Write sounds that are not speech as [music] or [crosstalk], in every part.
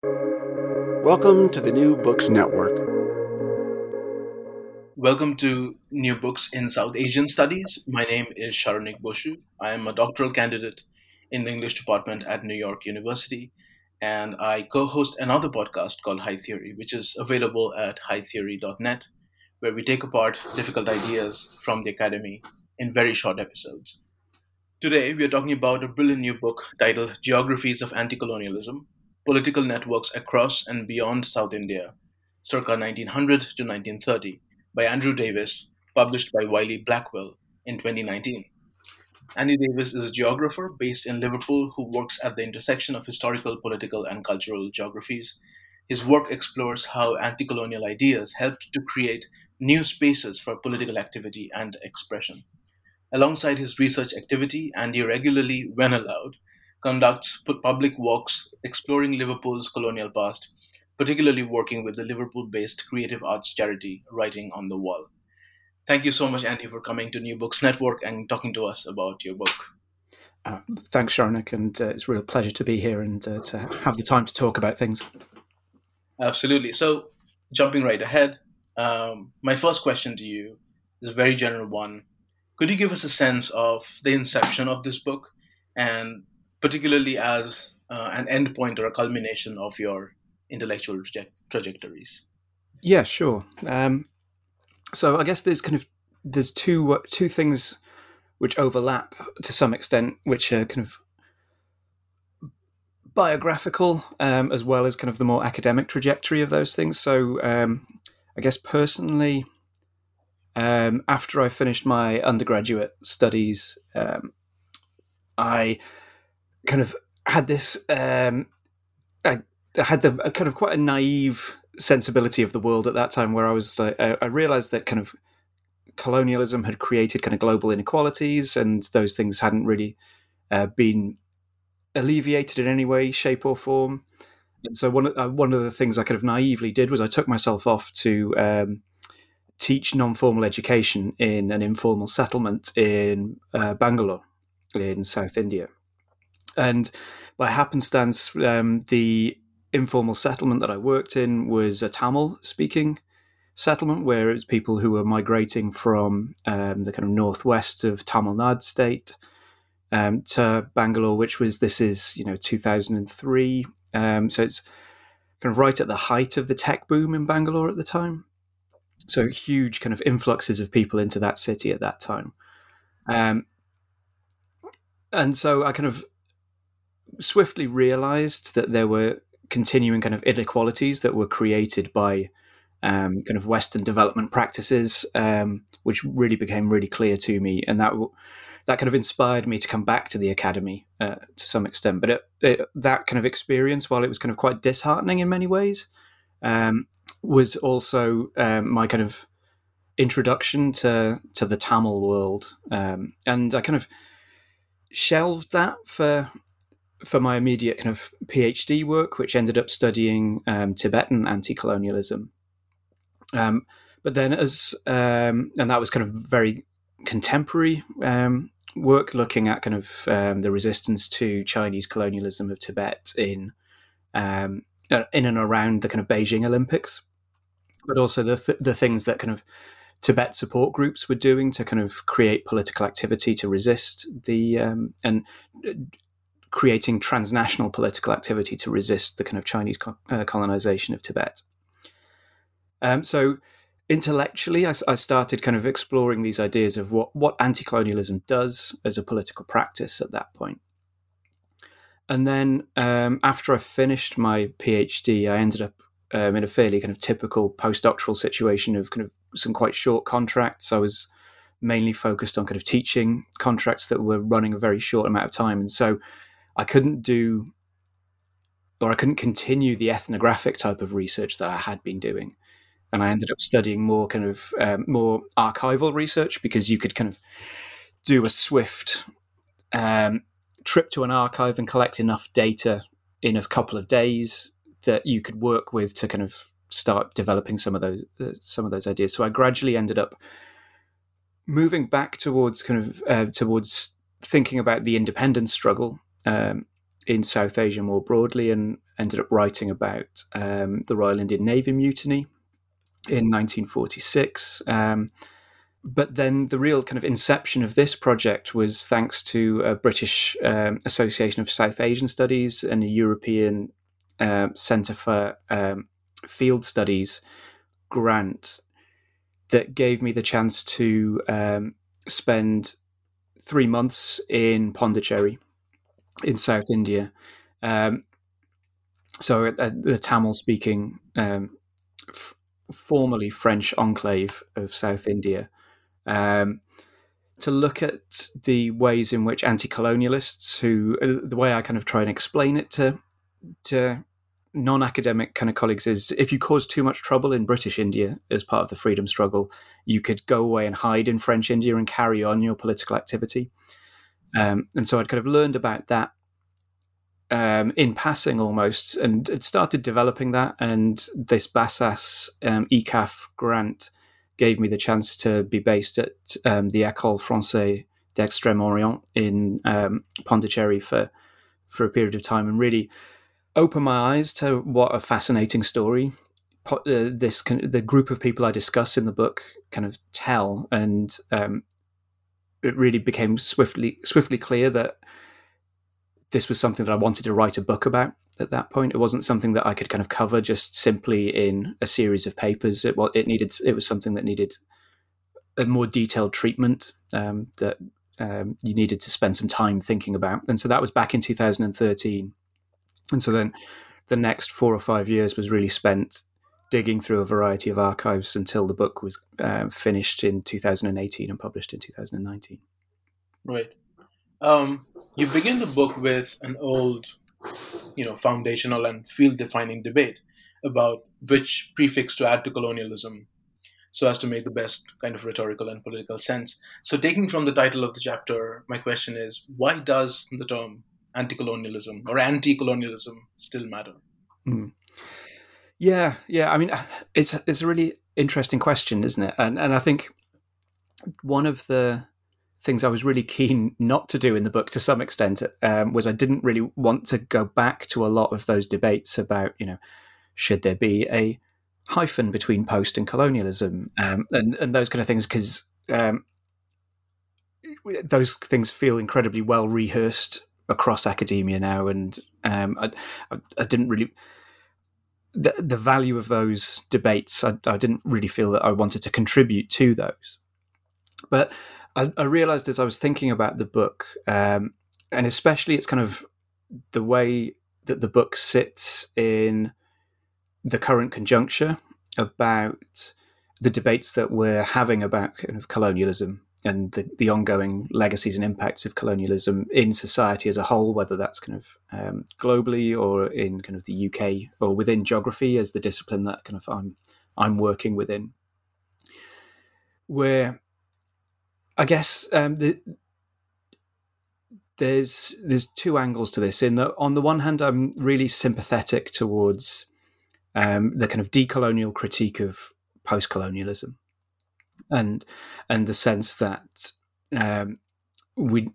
Welcome to the New Books Network. Welcome to New Books in South Asian Studies. My name is Saronik Bosu. I am a doctoral candidate in the English department at New York University, and I co host another podcast called High Theory, which is available at hightheory.net, where we take apart difficult ideas from the academy in very short episodes. Today, we are talking about a brilliant new book titled Geographies of Anti Colonialism Political Networks Across and Beyond South India, circa 1900 to 1930, by Andrew Davies, published by Wiley Blackwell in 2019. Andy Davies is a geographer based in Liverpool who works at the intersection of historical, political, and cultural geographies. His work explores how anti colonial ideas helped to create new spaces for political activity and expression. Alongside his research activity, Andy regularly, when allowed, conducts public walks exploring Liverpool's colonial past, particularly working with the Liverpool based creative arts charity Writing on the Wall. Thank you so much, Andy, for coming to New Books Network and talking to us about your book. Uh, thanks, Saronik, and uh, it's a real pleasure to be here and uh, to have the time to talk about things. Absolutely. So, jumping right ahead, um, my first question to you is a very general one. Could you give us a sense of the inception of this book, and particularly as uh, an endpoint or a culmination of your intellectual traje- trajectories? Yeah, sure. Um, so I guess there's kind of there's two two things which overlap to some extent, which are kind of biographical um, as well as kind of the more academic trajectory of those things. So um, I guess personally, um, after I finished my undergraduate studies, um, I kind of had this. Um, I had the kind of quite a naive sensibility of the world at that time, where I was. Uh, I realized that kind of colonialism had created kind of global inequalities, and those things hadn't really uh, been alleviated in any way, shape, or form. And so one uh, one of the things I kind of naively did was I took myself off to um, teach non-formal education in an informal settlement in uh, Bangalore in South India. And by happenstance, um, the informal settlement that I worked in was a Tamil speaking settlement where it was people who were migrating from um, the kind of northwest of Tamil Nadu state um, to Bangalore, which was this is you know 2003. Um, so it's kind of right at the height of the tech boom in Bangalore at the time. So huge kind of influxes of people into that city at that time. Um, and so I kind of swiftly realized that there were continuing kind of inequalities that were created by um, kind of Western development practices, um, which really became really clear to me, and that that kind of inspired me to come back to the academy uh, to some extent. But it, it, that kind of experience, while it was kind of quite disheartening in many ways, um, was also um, my kind of introduction to to the Tamil world, um, and I kind of shelved that for for my immediate kind of PhD work, which ended up studying um, Tibetan anti-colonialism. Um, but then, as um, and that was kind of very contemporary um, work, looking at kind of um, the resistance to Chinese colonialism of Tibet in um, in and around the kind of Beijing Olympics but also the th- the things that kind of Tibet support groups were doing to kind of create political activity to resist the um, and uh, creating transnational political activity to resist the kind of Chinese co- uh, colonization of Tibet. Um, so intellectually, I, I, started kind of exploring these ideas of what what anti-colonialism does as a political practice at that point. And then um, after I finished my PhD, I ended up um, in a fairly kind of typical postdoctoral situation of kind of some quite short contracts. I was mainly focused on kind of teaching contracts that were running a very short amount of time, and so I couldn't do or I couldn't continue the ethnographic type of research that I had been doing. And I ended up studying more kind of um, more archival research because you could kind of do a swift um, trip to an archive and collect enough data in a couple of days that you could work with to kind of start developing some of those uh, some of those ideas. So I gradually ended up moving back towards kind of uh, towards thinking about the independence struggle um, in South Asia more broadly and ended up writing about um, the Royal Indian Navy mutiny in 1946. Um, but then the real kind of inception of this project was thanks to a British um, Association of South Asian Studies and a European uh, Centre for um, Field Studies grant that gave me the chance to um, spend three months in Pondicherry in South India. Um, so, uh, the Tamil speaking, um, f- formerly French enclave of South India, um, to look at the ways in which anti colonialists, who, uh, the way I kind of try and explain it to, to non-academic kind of colleagues is if you cause too much trouble in British India as part of the freedom struggle, you could go away and hide in French India and carry on your political activity. Um, and so I'd kind of learned about that um, in passing almost, and it started developing that. And this BASAS um, ECAF grant gave me the chance to be based at um, the École Française d'Extrême Orient in um, Pondicherry for for a period of time, and really open my eyes to what a fascinating story uh, this the group of people I discuss in the book kind of tell, and um, it really became swiftly swiftly clear that this was something that I wanted to write a book about. At that point, it wasn't something that I could kind of cover just simply in a series of papers. It it needed it was something that needed a more detailed treatment um, that um, you needed to spend some time thinking about. And so that was back in 2013 and so then the next four or five years was really spent digging through a variety of archives until the book was uh, finished in 2018 and published in 2019. Right. Um, you begin the book with an old, you know, foundational and field-defining debate about which prefix to add to colonialism so as to make the best kind of rhetorical and political sense. So, taking from the title of the chapter, my question is why does the term anti-colonialism or anti-colonialism still matter? Mm. Yeah, yeah. I mean, [sighs] it's it's a really interesting question, isn't it? And and I think one of the things I was really [laughs] keen not to do in the book, to some extent, um, was I didn't really want to go back to a lot of those debates about, you know, should there be a hyphen between post and colonialism, um, and and those kind of things, because um, those things feel incredibly well rehearsed across academia now, and um, I, I, didn't really the the value of those debates. I, I, didn't really feel that I wanted to contribute to those, but I, I realized as I was thinking about the book, um, and especially it's kind of the way that the book sits in the current conjuncture about the debates that we're having about kind of colonialism and the, the ongoing legacies and impacts of colonialism in society as a whole, whether that's kind of um, globally or in kind of the UK or within geography as the discipline that kind of I'm I'm working within. Where I guess um, the, there's there's two angles to this. In on the one hand, I'm really sympathetic towards um, the kind of decolonial critique of post-colonialism and and the sense that um, we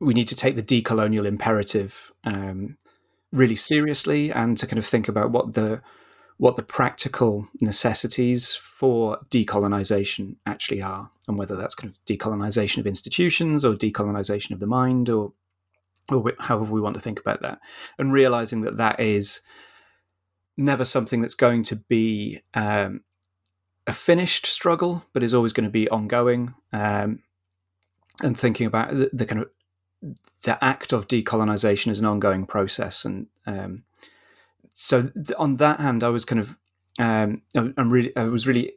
we need to take the decolonial imperative um, really seriously and to kind of think about what the what the practical necessities for decolonization actually are, and whether that's kind of decolonization of institutions or decolonization of the mind, or or however we want to think about that, and realizing that that is never something that's going to be um, a finished struggle, but is always going to be ongoing. Um, and thinking about the, the, kind of the act of decolonization is an ongoing process, and um, so th- on that hand, I was kind of um, I'm really I was really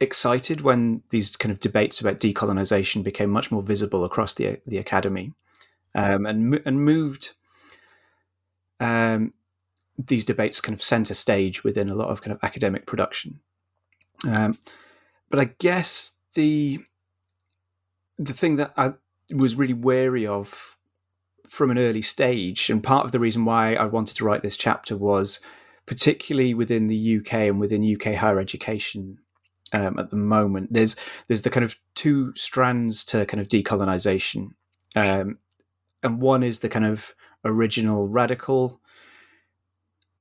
excited when these kind of debates about decolonization became much more visible across the the academy, um, and and moved um, these debates kind of center stage within a lot of kind of academic production. Um, but I guess the the thing that I was really wary of from an early stage, and part of the reason why I wanted to write this chapter was particularly within the UK and within UK higher education um, at the moment. There's there's the kind of two strands to kind of decolonization, um, and one is the kind of original radical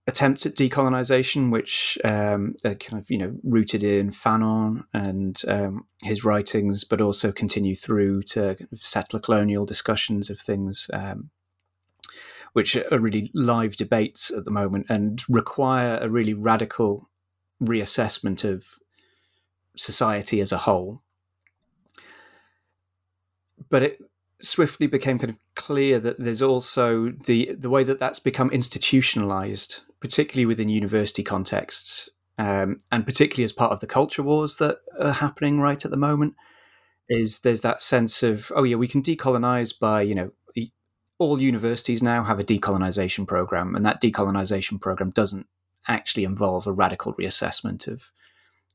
attempts at decolonization, which um, are kind of you know rooted in Fanon and um, his writings, but also continue through to kind of settler colonial discussions of things, um, which are really live debates at the moment and require a really radical reassessment of society as a whole. But it swiftly became kind of clear that there's also the the way that that's become institutionalized particularly within university contexts, um, and particularly as part of the culture wars that are happening right at the moment, is there's that sense of oh yeah we can decolonize by you know all universities now have a decolonization program, and that decolonization program doesn't actually involve a radical reassessment of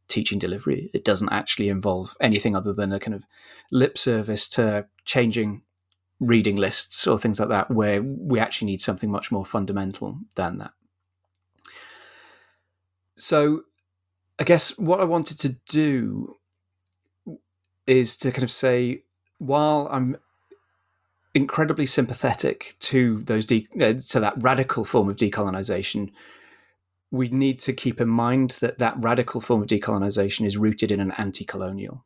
teaching delivery. It doesn't actually involve anything other than a kind of lip service to changing reading lists or things like that, where we actually need something much more fundamental than that. So, I guess what I wanted to do is to kind of say, while I'm incredibly sympathetic to those de- uh, to that radical form of decolonization, we need to keep in mind that that radical form of decolonization is rooted in an anti-colonial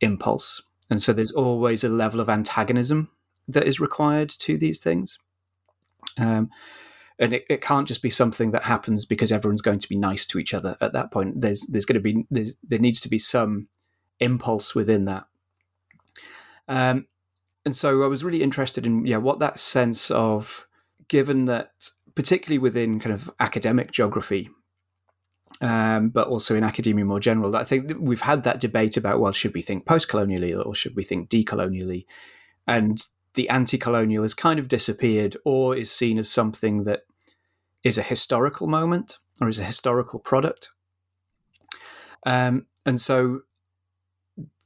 impulse, and so there's always a level of antagonism that is required to these things. Um, and it, it can't just be something that happens because everyone's going to be nice to each other at that point. There's there's going to be there needs to be some impulse within that. Um, and so i was really interested in yeah what that sense of given that particularly within kind of academic geography um, but also in academia more general i think we've had that debate about well should we think post-colonially or should we think decolonially? And the anti-colonial has kind of disappeared or is seen as something that is a historical moment or is a historical product. Um, and so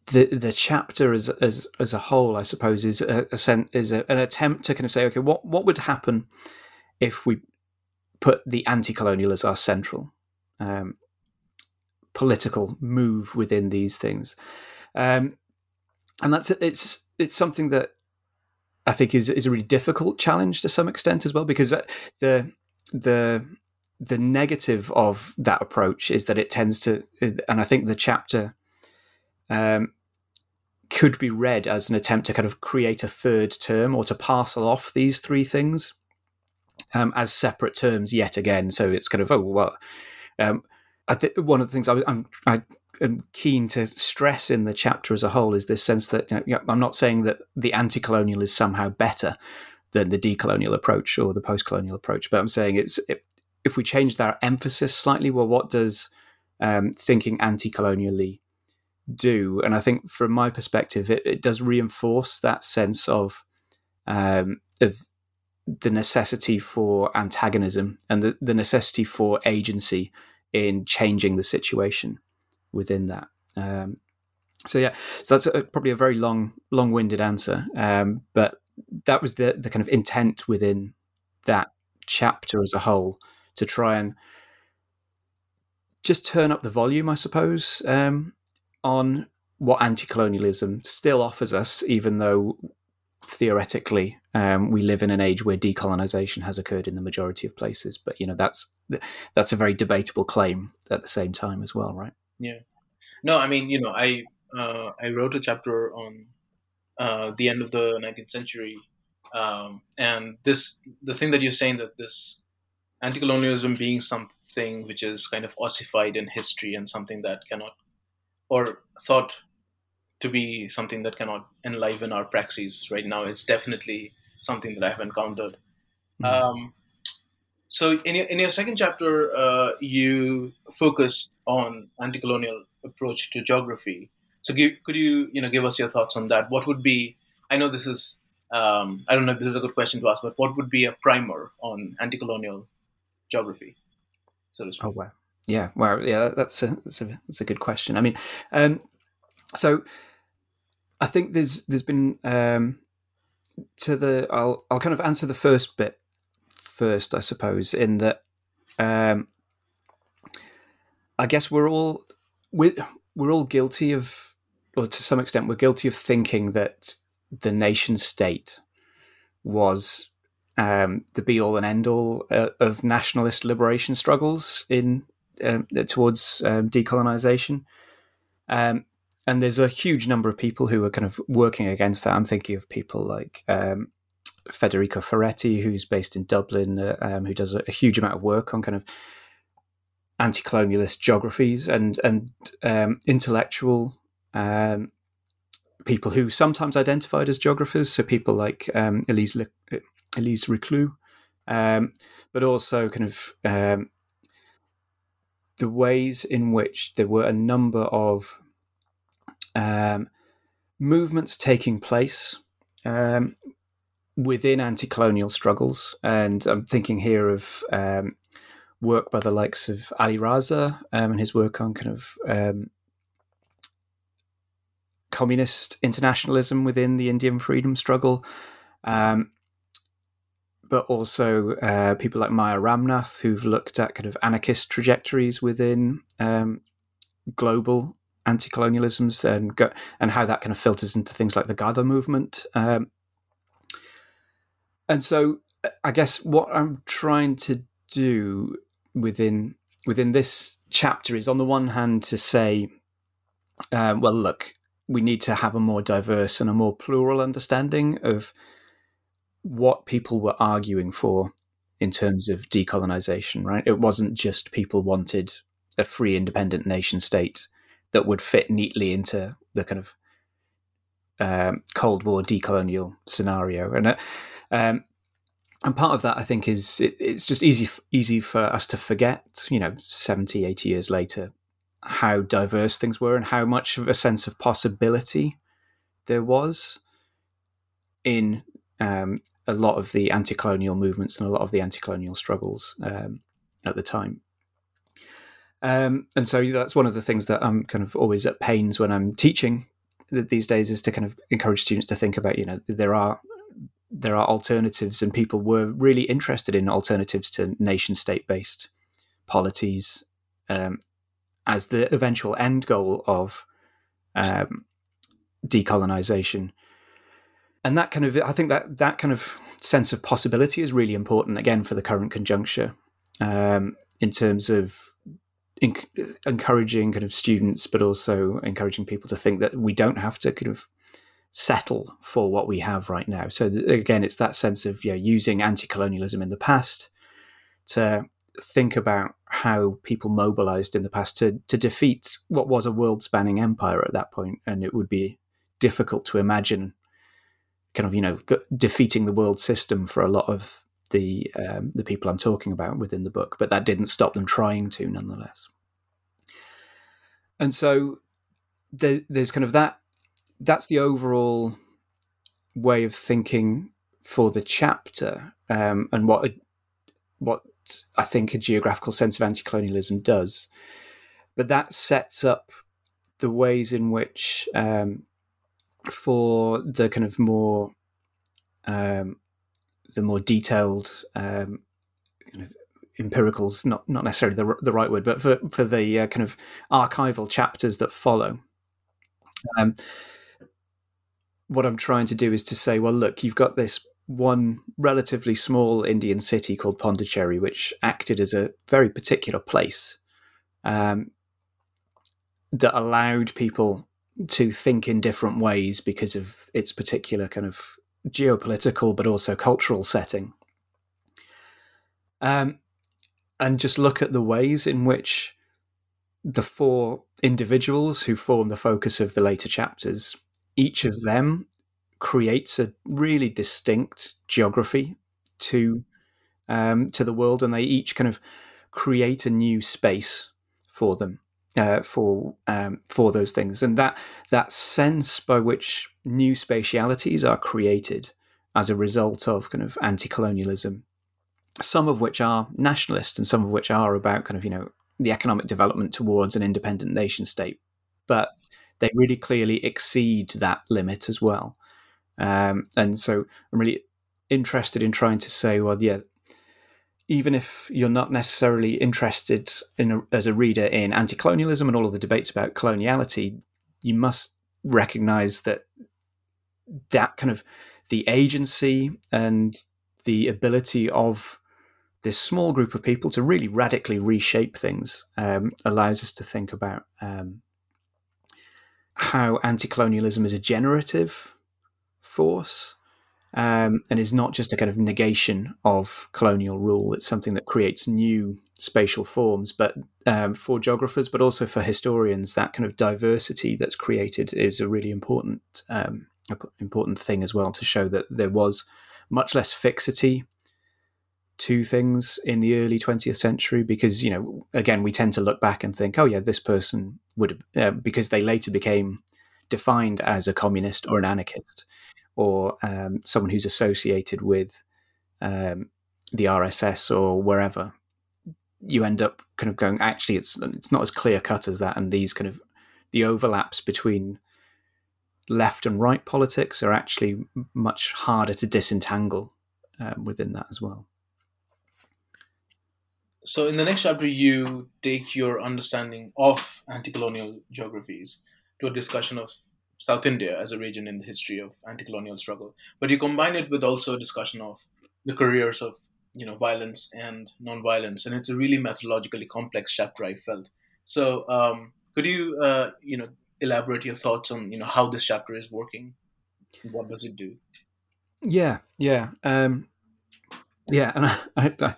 the the chapter as as as a whole, I suppose, is a, a is a, an attempt to kind of say, okay, what what would happen if we put the anti-colonial as our central um, political move within these things, um, and that's it's it's something that I think is is a really difficult challenge to some extent as well because uh, the the the negative of that approach is that it tends to, and I think the chapter um, could be read as an attempt to kind of create a third term or to parcel off these three things um, as separate terms yet again. So it's kind of oh well. Um, I think one of the things I I'm, I am keen to stress in the chapter as a whole is this sense that you know, I'm not saying that the anti-colonial is somehow better than the decolonial approach or the post-colonial approach. But I'm saying it's it, if we change that emphasis slightly, well, what does um, thinking anti-colonially do? And I think, from my perspective, it, it does reinforce that sense of um, of the necessity for antagonism and the, the necessity for agency in changing the situation within that. Um, so yeah, so that's a, probably a very long, long-winded answer, um, but that was the the kind of intent within that chapter as a whole to try and just turn up the volume, I suppose, um, on what anti-colonialism still offers us, even though theoretically um, we live in an age where decolonization has occurred in the majority of places. But you know that's that's a very debatable claim at the same time as well, right? Yeah. No, I mean, you know, I uh, I wrote a chapter on uh, the end of the 19th century. Um, and this, the thing that you're saying that this anti-colonialism being something which is kind of ossified in history and something that cannot, or thought to be something that cannot enliven our praxis right now, is definitely something that I have encountered. Mm-hmm. Um, so in your, in your second chapter, uh, you focus on anti-colonial approach to geography. So give, could you you know give us your thoughts on that? What would be? I know this is um, I don't know if this is a good question to ask, but what would be a primer on anti-colonial geography, so to speak? Oh wow, yeah, well, yeah, that's a that's a that's a good question. I mean, um, so I think there's there's been um, to the I'll I'll kind of answer the first bit first, I suppose, in that um, I guess we're all we're, we're all guilty of or to some extent, we're guilty of thinking that the nation state was um, the be all and end all uh, of nationalist liberation struggles in um, towards um, decolonization. Um, and there's a huge number of people who are kind of working against that. I'm thinking of people like um, Federico Ferretti, who's based in Dublin, uh, um, who does a, a, huge amount of work on kind of anti-colonialist geographies and and intellectual um, people who sometimes identified as geographers. So people like um, Elise Le- Élisée Reclus, um, but also kind of um, the ways in which there were a number of um, movements taking place um, within anti-colonial struggles, and I'm thinking here of um, work by the likes of Ali Raza and his work on kind of communist internationalism within the Indian freedom struggle. Um, but also uh, people like Maia Ramnath, who've looked at kind of anarchist trajectories within um, global anti-colonialisms and go, and how that kind of filters into things like the Ghadar movement. Um, and so, I guess what I'm trying to do within within this chapter is, on the one hand, to say, um, well, look, we need to have a more diverse and a more plural understanding of what people were arguing for in terms of decolonization, right? It wasn't just people wanted a free, independent nation state that would fit neatly into the kind of um, Cold War decolonial scenario, and uh, um, and part of that I think is it, it's just easy easy for us to forget, you know, 70, 80 years later, how diverse things were and how much of a sense of possibility there was in um, a lot of the anti-colonial movements and a lot of the anti-colonial struggles um, at the time. Um, and so that's one of the things that I'm kind of always at pains when I'm teaching these days is to kind of encourage students to think about, you know, there are there are alternatives, and people were really interested in alternatives to nation state based polities um, as the eventual end goal of um, decolonization. And that kind of i think that that kind of sense of possibility is really important again for the current conjuncture um, in terms of in- encouraging kind of students but also encouraging people to think that we don't have to kind of settle for what we have right now. So th- again it's that sense of know, using anti-colonialism in the past to think about how people mobilized in the past to to defeat what was a world spanning empire at that point and it would be difficult to imagine kind of you know the, defeating the world system for a lot of the um, the people I'm talking about within the book, but that didn't stop them trying to nonetheless. And so there, there's kind of that. That's the overall way of thinking for the chapter, um, and what what I think a geographical sense of anti-colonialism does. But that sets up the ways in which um, for the kind of more um, the more detailed um, kind of empiricals, not not necessarily the the right word, but for for the uh, kind of archival chapters that follow. Um, what I'm trying to do is to say, well, look, you've got this one relatively small Indian city called Pondicherry, which acted as a very particular place um, that allowed people to think in different ways because of its particular kind of geopolitical but also cultural setting. Um, and just look at the ways in which the four individuals who form the focus of the later chapters, each of them creates a really distinct geography to um, to the world, and they each kind of create a new space for them uh, for um, for those things, and that that sense by which new spatialities are created as a result of kind of anti-colonialism, some of which are nationalist and some of which are about kind of you know the economic development towards an independent nation state, but they really clearly exceed that limit as well. Um, and so I'm really interested in trying to say, well, yeah, even if you're not necessarily interested in a, as a reader in anti-colonialism and all of the debates about coloniality, you must recognize that that kind of the agency and the ability of this small group of people to really radically reshape things um, allows us to think about um, how anti-colonialism is a generative force um, and is not just a kind of negation of colonial rule. It's something that creates new spatial forms, but um, for geographers, but also for historians, that kind of diversity that's created is a really important um, important thing as well to show that there was much less fixity to things in the early 20th century because you know again we tend to look back and think oh yeah this person would uh, because they later became defined as a communist or an anarchist or um, someone who's associated with um, the RSS or wherever you end up kind of going actually it's it's not as clear cut as that and these kind of the overlaps between left and right politics are actually much harder to disentangle um, within that as well. So in the next chapter you take your understanding of anti-colonial geographies to a discussion of south india as a region in the history of anti-colonial struggle. But you combine it with also a discussion of the careers of you know violence and non-violence and it's a really methodologically complex chapter i felt. So um, could you uh, you know elaborate your thoughts on you know how this chapter is working? What does it do? Yeah yeah um, yeah and [laughs] I, I, I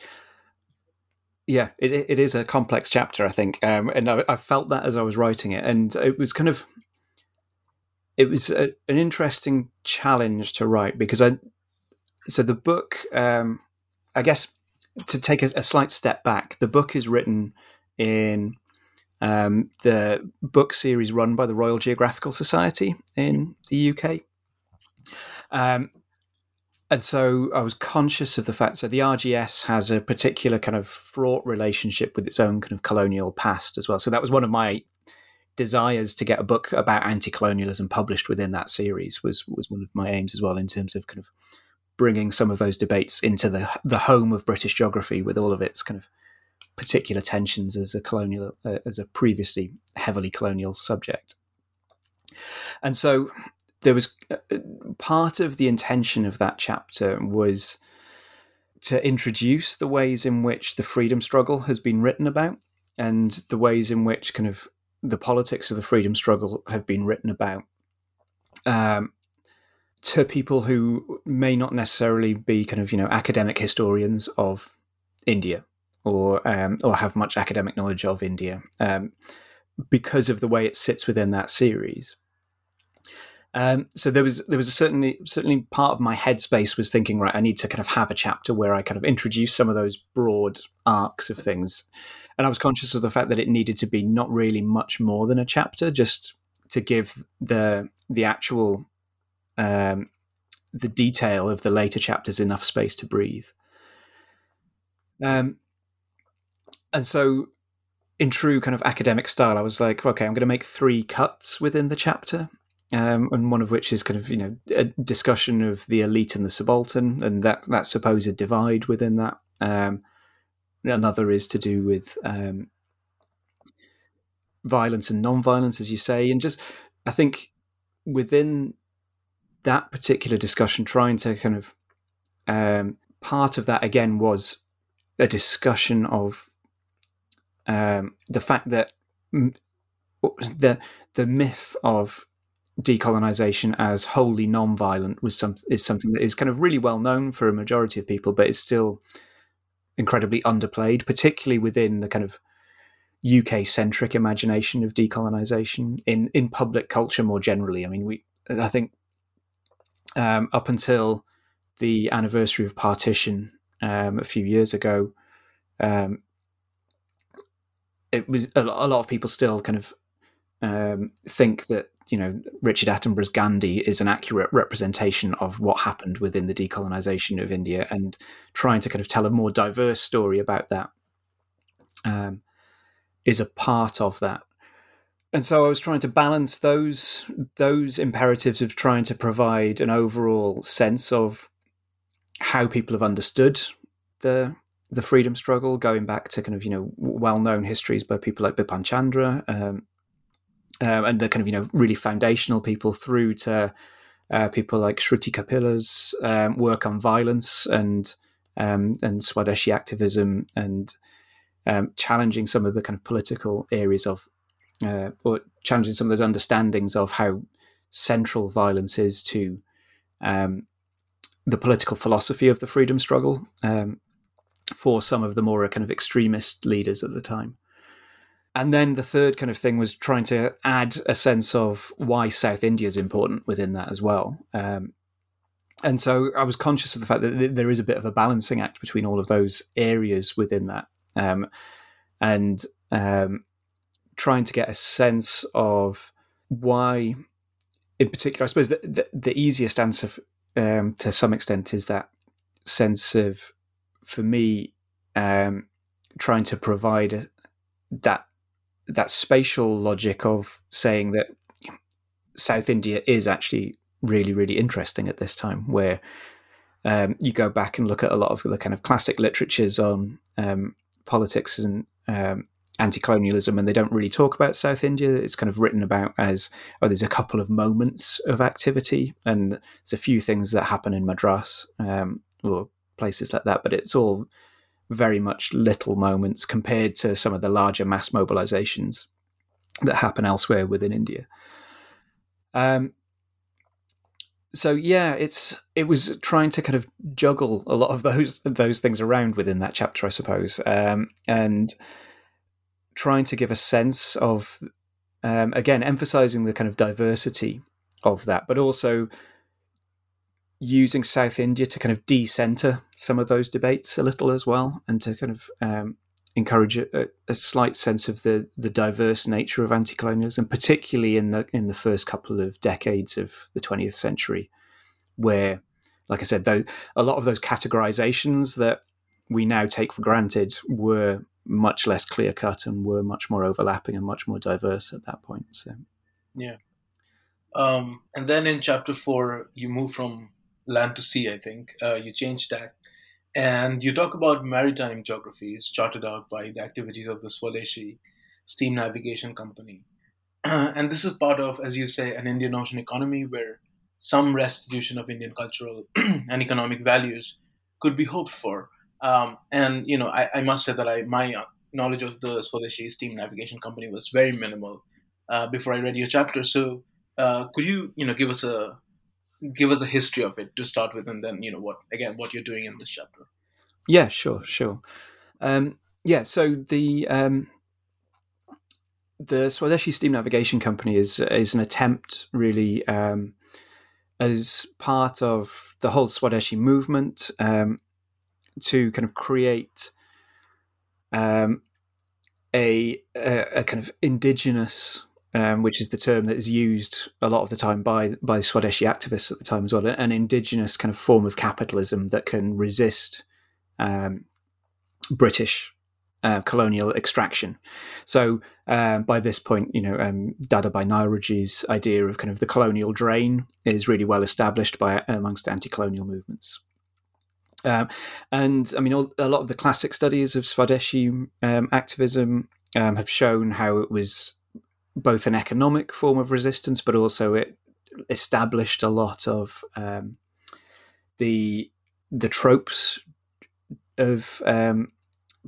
yeah, it it is a complex chapter, I think, um, and I, I, felt that as I was writing it, and it was kind of it was a, an interesting challenge to write because I so the book um, I guess to take a, a, slight step back, the book is written in um, the book series run by the Royal Geographical Society in the UK. Um, and so I was conscious of the fact so the RGS has a particular kind of fraught relationship with its own kind of colonial past as well. So that was one of my desires to get a book about anti-colonialism published within that series was was one of my aims as well in terms of kind of bringing some of those debates into the the home of British geography with all of its kind of particular tensions as a colonial uh, as a previously heavily colonial subject. And so there was uh, part of the intention of that chapter was to introduce the ways in which the freedom struggle has been written about and the ways in which kind of the politics of the freedom struggle have been written about um, to people who may not necessarily be kind of you know academic historians of India or um, or have much academic knowledge of India um, because of the way it sits within that series. Um, so there was there was a certainly certainly part of my headspace was thinking right I need to kind of have a chapter where I kind of introduce some of those broad arcs of things, and I was conscious of the fact that it needed to be not really much more than a chapter, just to give the the actual um, the detail of the later chapters enough space to breathe. Um, and so, in true kind of academic style, I was like, okay, I'm going to make three cuts within the chapter. Um, and one of which is kind of you know a discussion of the elite and the subaltern and that that supposed divide within that. Um, another is to do with um, violence and non-violence, as you say, and just I think within that particular discussion, trying to kind of um, part of that again was a discussion of um, the fact that the the myth of decolonization as wholly non-violent was some is something that is kind of really well known for a majority of people, but is still incredibly underplayed, particularly within the kind of UK centric imagination of decolonization in in public culture more generally. I mean, we I think um, up until the anniversary of partition um, a few years ago, um, it was a, lot of people still kind of um, think that you know Richard Attenborough's Gandhi is an accurate representation of what happened within the decolonization of India, and trying to kind of tell a more diverse story about that um, is a part of that. And so I was trying to balance those those imperatives of trying to provide an overall sense of how people have understood the the freedom struggle, going back to kind of you know well known histories by people like Bipin Chandra, um, um, and the kind of you know really foundational people through to uh, people like Shruti Kapila's um, work on violence and um, and Swadeshi activism and um, challenging some of the kind of political areas of uh, or challenging some of those understandings of how central violence is to um, the political philosophy of the freedom struggle um, for some of the more kind of extremist leaders at the time. And then the third kind of thing was trying to add a sense of why South India is important within that as well. Um, and so I was conscious of the fact that there is a bit of a balancing act between all of those areas within that. Um, and um, trying to get a sense of why, in particular, I suppose the, the, the easiest answer um, to some extent is that sense of, for me, um, trying to provide a, that that spatial logic of saying that South India is actually really, really interesting at this time, where um, you go back and look at a lot of the kind of classic literatures on um, politics and um, anti-colonialism, and they don't really talk about South India. It's kind of written about as oh, there's a couple of moments of activity, and there's a few things that happen in Madras um, or places like that, but it's all very much little moments compared to some of the larger mass mobilizations that happen elsewhere within India. Um, so yeah, it's it was trying to kind of juggle a lot of those those things around within that chapter, I suppose, um, and trying to give a sense of um, again emphasizing the kind of diversity of that, but also using South India to kind of decenter some of those debates a little as well, and to kind of um, encourage a, a, slight sense of the the diverse nature of anti-colonialism, particularly in the in the first couple of decades of the 20th century, where, like I said, though a lot of those categorizations that we now take for granted were much less clear cut and were much more overlapping and much more diverse at that point. So, yeah. Um, and then in chapter four, you move from land to sea. I think uh, you change that and you talk about maritime geographies charted out by the activities of the Swadeshi Steam Navigation Company. [clears throat] and this is part of, as you say, an Indian Ocean economy where some restitution of Indian cultural [clears throat] and economic values could be hoped for. Um, and you know, I, I, must say that I my knowledge of the Swadeshi Steam Navigation Company was very minimal uh, before I read your chapter. So, uh, could you you know give us a give us a history of it to start with, and then you know what again what you're doing in this chapter. Yeah, sure, sure. Um, yeah, so the um, the Swadeshi Steam Navigation Company is is an attempt, really, um, as part of the whole Swadeshi movement, um, to kind of create um, a, a, a kind of indigenous um, which is the term that is used a lot of the time by by Swadeshi activists at the time as well, an indigenous kind of form of capitalism that can resist um, British uh, colonial extraction. So um, by this point, you know, um, Dadabhai Naoroji's idea of kind of the colonial drain is really well established by amongst anti-colonial movements. Um, and I mean, all, a lot of the classic studies of Swadeshi um, activism um, have shown how it was both an economic form of resistance, but also it established a lot of um, the the tropes of um,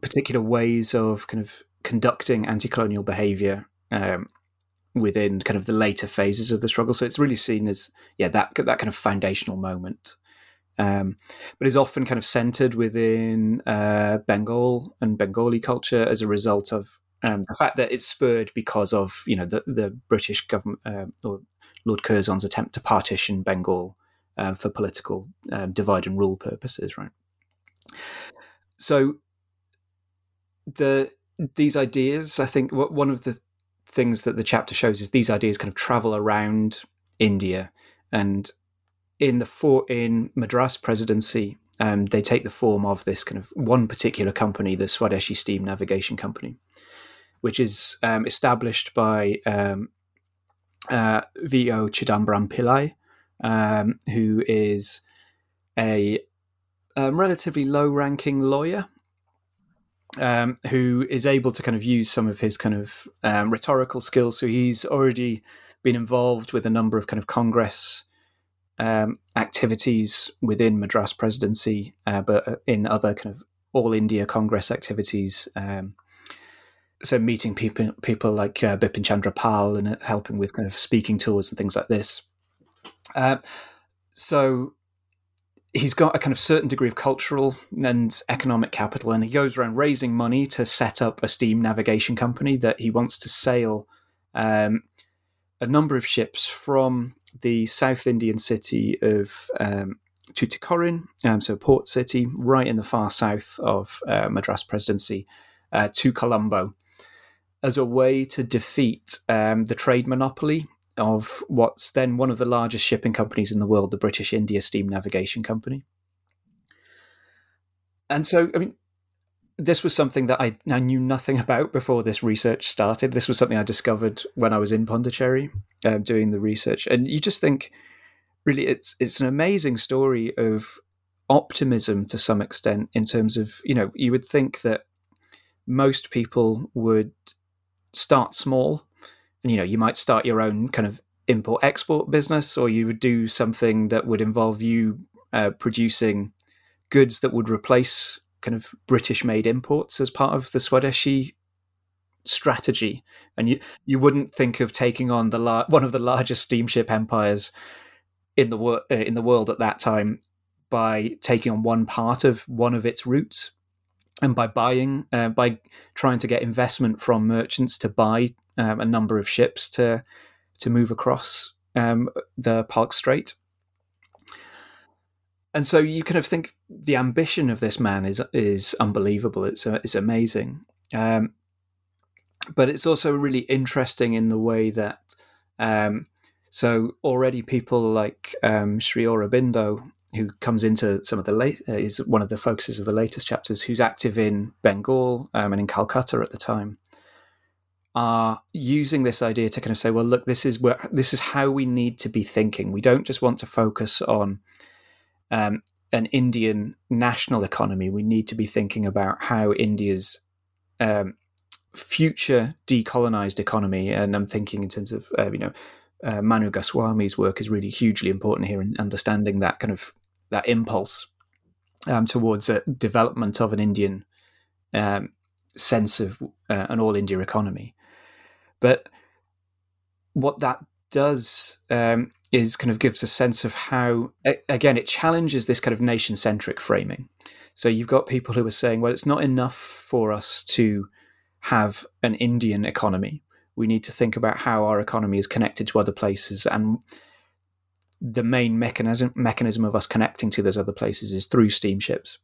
particular ways of kind of conducting anti-colonial behavior um, within kind of the later phases of the struggle. So it's really seen as yeah that that kind of foundational moment. Um, but is often kind of centered within uh, Bengal and Bengali culture as a result of um, the fact that it's spurred because of you know the, the British government uh, or Lord Curzon's attempt to partition Bengal uh, for political um, divide and rule purposes, right? So the these ideas, I think, one of the things that the chapter shows is these ideas kind of travel around India, and in the for in Madras Presidency, um, they take the form of this kind of one particular company, the Swadeshi Steam Navigation Company, which is um, established by um, uh, V.O. Chidambaram Pillai, um, who is a, um, relatively low ranking lawyer. Um, who is able to kind of use some of his kind of um, rhetorical skills. So he's already been involved with a number of kind of Congress um, activities within Madras Presidency, uh, but in other kind of all India Congress activities. Um, so meeting people, people like uh, Bipin Chandra Pal and helping with kind of speaking tours and things like this. Uh, so he's got a kind of certain degree of cultural and economic capital, and he goes around raising money to set up a steam navigation company that he wants to sail um, a number of ships from the South Indian city of um, Tuticorin, um, so port city, right in the far south of uh, Madras Presidency, uh, to Colombo, as a way to defeat um, the trade monopoly of what's then one of the largest shipping companies in the world, the British India Steam Navigation Company. And so, I mean, this was something that I, I knew nothing [laughs] about before this research started. This was something I discovered when I was in Pondicherry uh, doing the research. And you just think, really, it's it's an amazing story of optimism to some extent in terms of you know you would think that most people would start small. And you know you might start your own kind of import export business or you would do something that would involve you uh, producing goods that would replace kind of british made imports as part of the swadeshi strategy. And you you wouldn't think of taking on the lar- one of the largest steamship empires in the wor- uh, in the world at that time by taking on one part of one of its routes and by buying uh, by trying to get investment from merchants to buy um, a number of ships to to move across um, the Palk Strait. And so you kind of think the ambition of this man is is unbelievable. It's it's amazing, um, but it's also really interesting in the way that um, so already people like um, Sri Aurobindo who comes into some of the late uh, is one of the focuses of the latest chapters, who's active in Bengal um, and in Calcutta at the time, are using this idea to kind of say, well, look, this is where this is how we need to be thinking. We don't just want to focus on um, an Indian national economy. We need to be thinking about how India's um, future decolonized economy, and I'm thinking in terms of uh, you know uh, Manu Goswami's work is really hugely important here in understanding that kind of that impulse um, towards a development of an Indian um, sense of uh, an all India economy. But what that does um, is kind of gives a sense of how, again, it challenges this kind of nation centric framing. So you've got people who are saying, well, it's not enough for us to have an Indian economy. We need to think about how our economy is connected to other places and the main mechanism mechanism of us connecting to those other places is through steamships.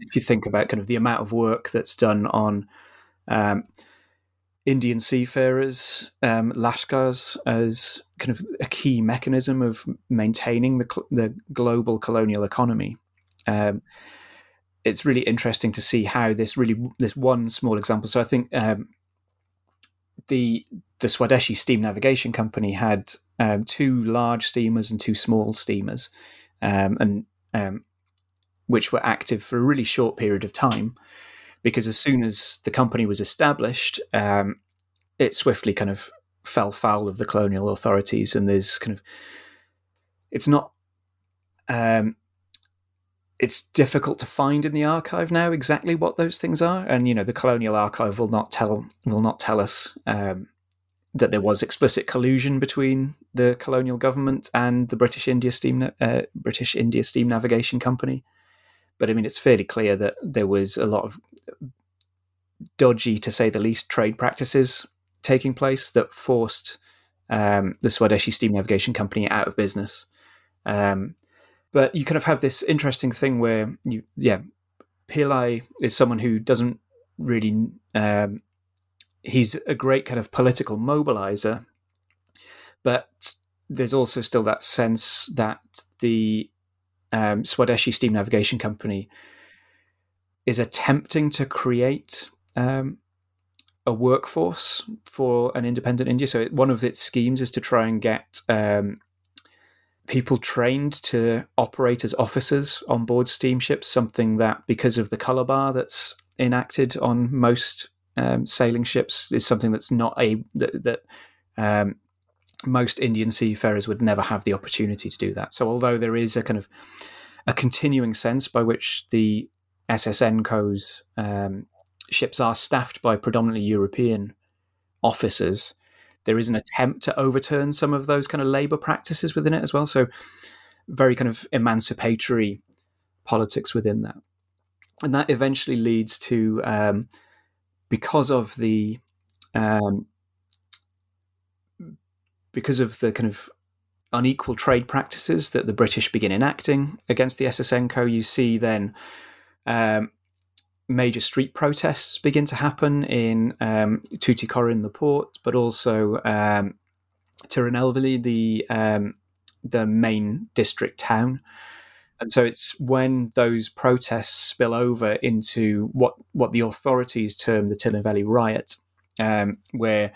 If you think about kind of the amount of work that's done on um, Indian seafarers, um, lashkars as kind of a key mechanism of maintaining the the global colonial economy. Um, it's really interesting to see how this really this one small example. So I think um, the the Swadeshi Steam Navigation Company had um, two large steamers and two small steamers, um, and um, which were active for a really short period of time. Because as soon as the company was established, um, it swiftly kind of fell foul of the colonial authorities, and there's kind of it's not um, it's difficult to find in the archive now exactly what those things are, and you know the colonial archive will not tell will not tell us um, that there was explicit collusion between the colonial government and the British India Steam uh, British India Steam Navigation Company. But I mean, it's fairly clear that there was a lot of dodgy, to say the least, trade practices taking place that forced um, the Swadeshi Steam Navigation Company out of business. Um, but you kind of have this interesting thing where you, yeah, Pillai is someone who doesn't really um, he's a great kind of political mobilizer, but there's also still that sense that the um, Swadeshi Steam Navigation Company is attempting to create um, a workforce for an independent India. So one of its schemes is to try and get um, people trained to operate as officers on board steamships. Something that, because of the color bar that's enacted on most um, sailing ships is something that's not a that, that um, most Indian seafarers would never have the opportunity to do that. So, although there is a kind of a continuing sense by which the SSNCO's um, ships are staffed by predominantly European officers, there is an attempt to overturn some of those kind of labour practices within it as well. So, very kind of emancipatory politics within that. And that eventually leads to, um, because of the um, because of the kind of unequal trade practices that the British begin enacting against the SSNCO, you see then um, major street protests begin to happen in um, Tuticorin, the port, but also um, Tirunelveli, the um, the main district town. And so it's when those protests spill over into what, what the authorities term the Tirunelveli riot, um, where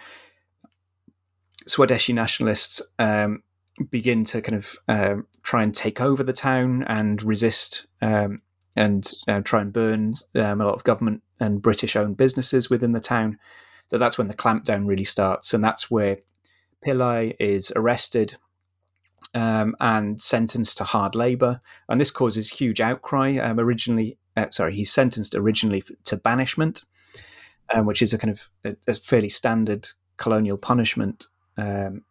Swadeshi nationalists um, begin to kind of um, try and take over the town and resist um, and uh, try and burn um, a lot of government and British owned businesses within the town. So that's when the clampdown really starts. And that's where Pillai is arrested um, and sentenced to hard labour. And this causes huge outcry. Um, originally, uh, sorry, he's sentenced originally to banishment, um, which is a kind of a, a fairly standard colonial punishment um,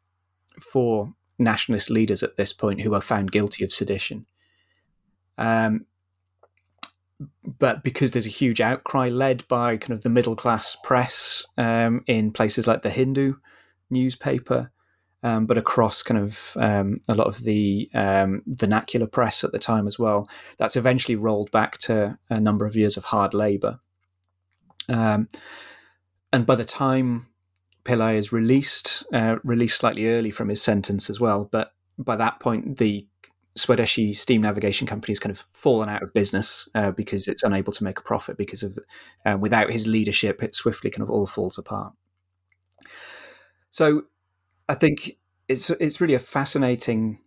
for nationalist leaders at this point who are found guilty of sedition. Um, but because there's a huge outcry led by kind of the middle class press um, in places like the Hindu newspaper, um, but across kind of um, a lot of the um, vernacular press at the time as well, that's eventually rolled back to a number of years of hard labour. Um, and by the time Pillai is released, uh, released slightly early from his sentence as well. But by that point, the Swadeshi steam navigation company has kind of fallen out of business uh, because it's unable to make a profit because of the, uh, without his leadership, it swiftly kind of all falls apart. So, I think it's it's really a fascinating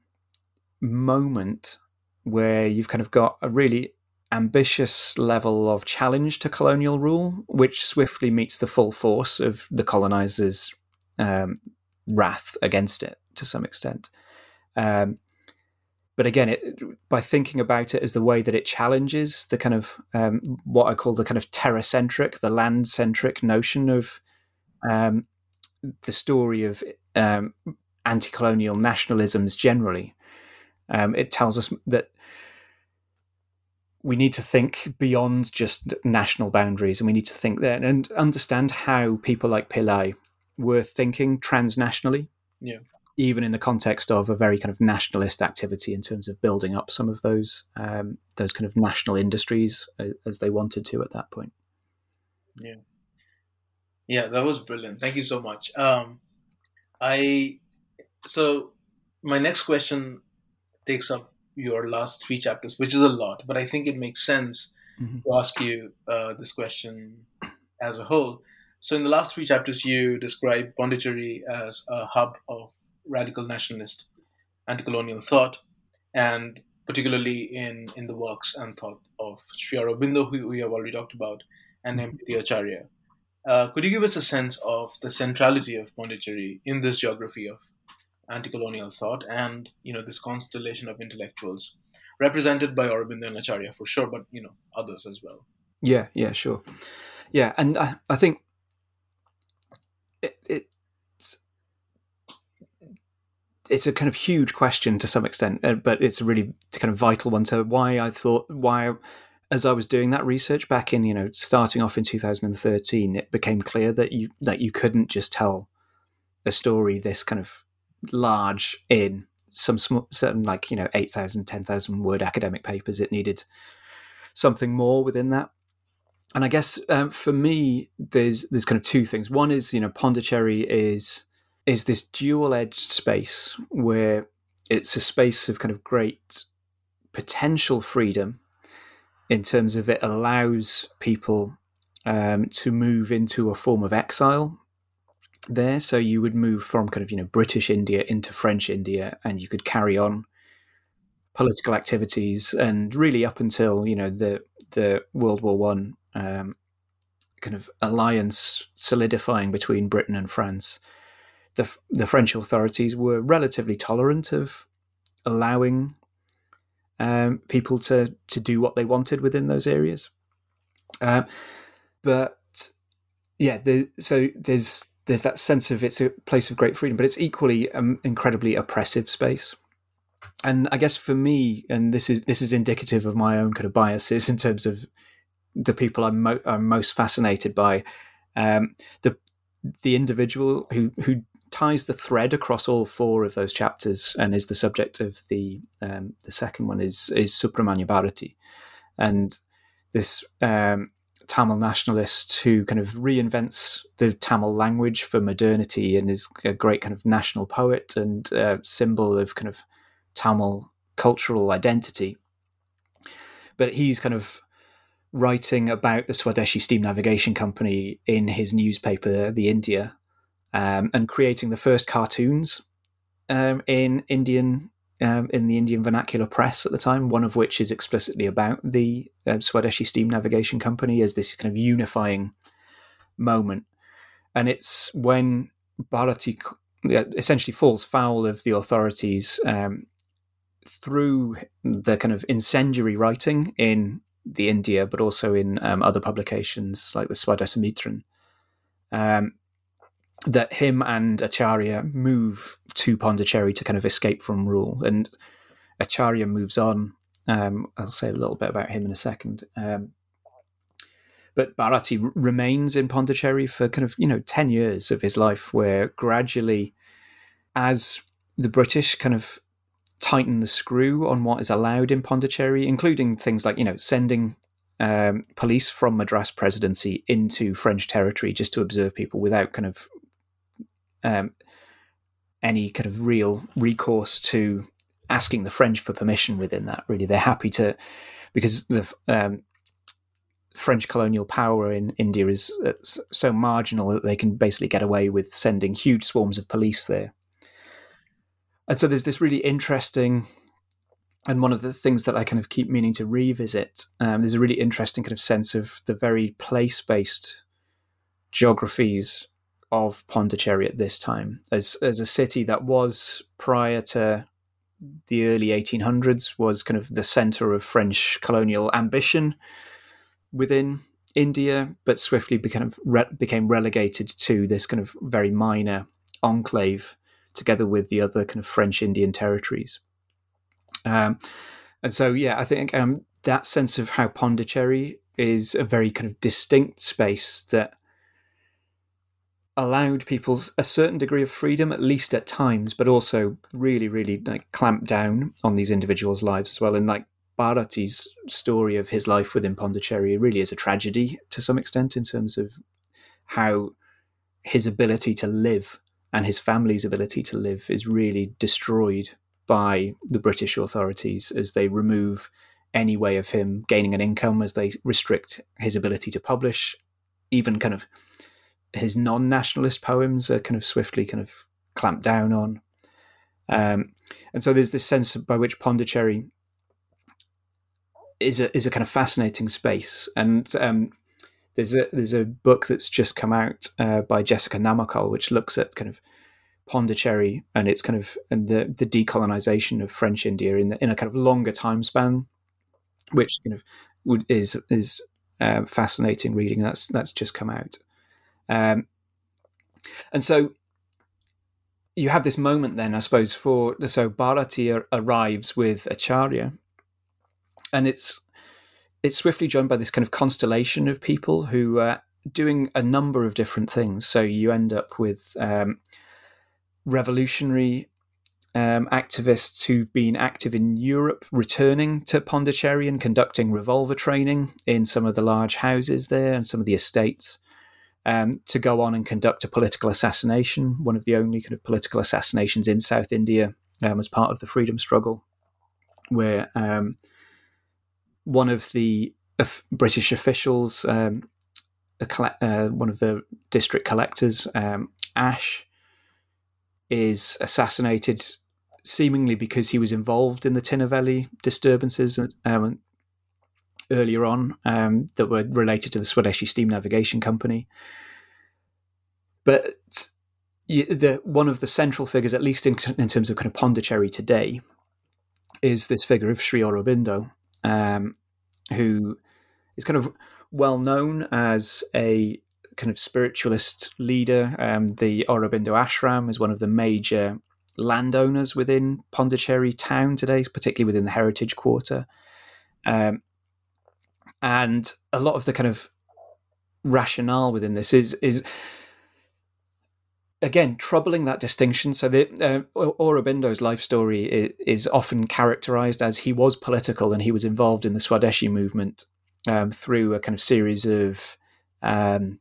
moment where you've kind of got a really ambitious level of challenge to colonial rule, which swiftly meets the full force of the colonizers' um, wrath against it to some extent. Um, but again, it, by thinking about it as the way that it challenges the kind of um, what I call the kind of terra centric, the land centric notion of um, the story of um, anti colonial nationalisms generally, um, it tells us that we need to think beyond just national boundaries and we need to think then and understand how people like Pillai were thinking transnationally. Yeah. Even in the context of a very kind of nationalist activity in terms of building up some of those um, those kind of national industries as they wanted to at that point. Yeah, yeah, that was brilliant. Thank you so much. Um, I so my next question takes up your last three chapters, which is a lot, but I think it makes sense mm-hmm. to ask you uh, this question as a whole. So, in the last three chapters, you describe Pondicherry as a hub of radical nationalist anti colonial thought, and particularly in, in the works and thought of Sri Aurobindo, who we have already talked about, and M.P. Mm-hmm. Acharya. Uh, could you give us a sense of the centrality of Pondicherry in this geography of anti-colonial thought and you know this constellation of intellectuals represented by Aurobindo and Acharya for sure, but you know others as well. Yeah, yeah, sure, yeah, and I, I think it, it's it's a kind of huge question to some extent, uh, but it's a really kind of vital one to why I thought why. As I was doing that research back in, you know, starting off in 2013, it became clear that you that you couldn't just tell a story this kind of large in some small, certain like you know 8,000, 10,000 word academic papers. It needed something more within that. And I guess um, for me, there's there's kind of two things. One is you know Pondicherry is is this dual edged space where it's a space of kind of great potential freedom in terms of it allows people um, to move into a form of exile there. So you would move from kind of you know British India into French India, and you could carry on political activities, and really up until you know the the World War One um, kind of alliance solidifying between Britain and France. the the French authorities were relatively tolerant of allowing um, people to to do what they wanted within those areas. Uh, but yeah, the, so there's there's that sense of it's a place of great freedom, but it's equally an incredibly oppressive space. And I guess for me, and this is this is indicative of my own kind of biases [laughs] in terms of the people I'm, mo- I'm most fascinated by, um, the the individual who who ties the thread across all four of those chapters and is the subject of the um, the second one is is Subramanya Bharati, and this um, Tamil nationalist who kind of reinvents the Tamil language for modernity and is a great kind of national poet and uh, symbol of kind of Tamil cultural identity. But he's kind of writing about the Swadeshi Steam Navigation Company in his newspaper, The India, um, and creating the first cartoons um, in Indian um, in the Indian vernacular press at the time. One of which is explicitly about the uh, Swadeshi Steam Navigation Company as this kind of unifying moment, and it's when Bharati essentially falls foul of the authorities um, through the kind of incendiary writing in the India, but also in um, other publications like the Swadesamitran. Um, that him and Acharya move to Pondicherry to kind of escape from rule, and Acharya moves on. Um, I'll say a little bit about him in a second. Um, but Bharati r- remains in Pondicherry for kind of you know ten years of his life, where gradually, as the British kind of tighten the screw on what is allowed in Pondicherry, including things like you know sending um, police from Madras Presidency into French territory just to observe people without kind of um, any kind of real recourse to asking the French for permission within that. Really, they're happy to because the um, French colonial power in India is uh, so marginal that they can basically get away with sending huge swarms of police there. And so there's this really interesting, and one of the things that I kind of keep meaning to revisit. Um, there's a really interesting kind of sense of the very place-based geographies of Pondicherry at this time as as a city that was prior to the early 1800s was kind of the center of French colonial ambition within India, but swiftly became became relegated to this kind of very minor enclave, together with the other kind of French Indian territories. Um, and so, yeah, I think um, that sense of how Pondicherry is a very kind of distinct space that allowed people a certain degree of freedom, at least at times, but also really, really like clamped down on these individuals' lives as well. And like Bharati's story of his life within Pondicherry really is a tragedy to some extent in terms of how his ability to live and his family's ability to live is really destroyed by the British authorities as they remove any way of him gaining an income, as they restrict his ability to publish, even kind of his non-nationalist poems are kind of swiftly kind of clamped down on. Um, and so there's this sense by which Pondicherry is a is a kind of fascinating space. And um, there's a there's a book that's just come out uh, by Jessica Namakkal, which looks at kind of Pondicherry and its kind of and the the decolonization of French India in the, in a kind of longer time span, which kind of is is uh, fascinating reading. That's that's just come out. Um, and so you have this moment then, I suppose, for so Bharati arrives with Acharya, and it's it's swiftly joined by this kind of constellation of people who are doing a number of different things. So you end up with um, revolutionary um, activists who've been active in Europe returning to Pondicherry and conducting revolver training in some of the large houses there and some of the estates um, to go on and conduct a political assassination, one of the only kind of political assassinations in South India um, as part of the freedom struggle, where um, one of the British officials, um, uh, one of the district collectors, um, Ash, is assassinated seemingly because he was involved in the Tinnevelly disturbances um, earlier on um, that were related to the Swadeshi Steam Navigation Company. But the one of the central figures, at least in, in terms of kind of Pondicherry today, is this figure of Sri Aurobindo, um, who is kind of well known as a kind of spiritualist leader. Um, the Aurobindo Ashram is one of the major landowners within Pondicherry town today, particularly within the heritage quarter. Um, and a lot of the kind of rationale within this is is again troubling that distinction. So the uh, Aurobindo's life story is, is, often characterized as he was political and he was involved in the Swadeshi movement um, through a kind of series of um,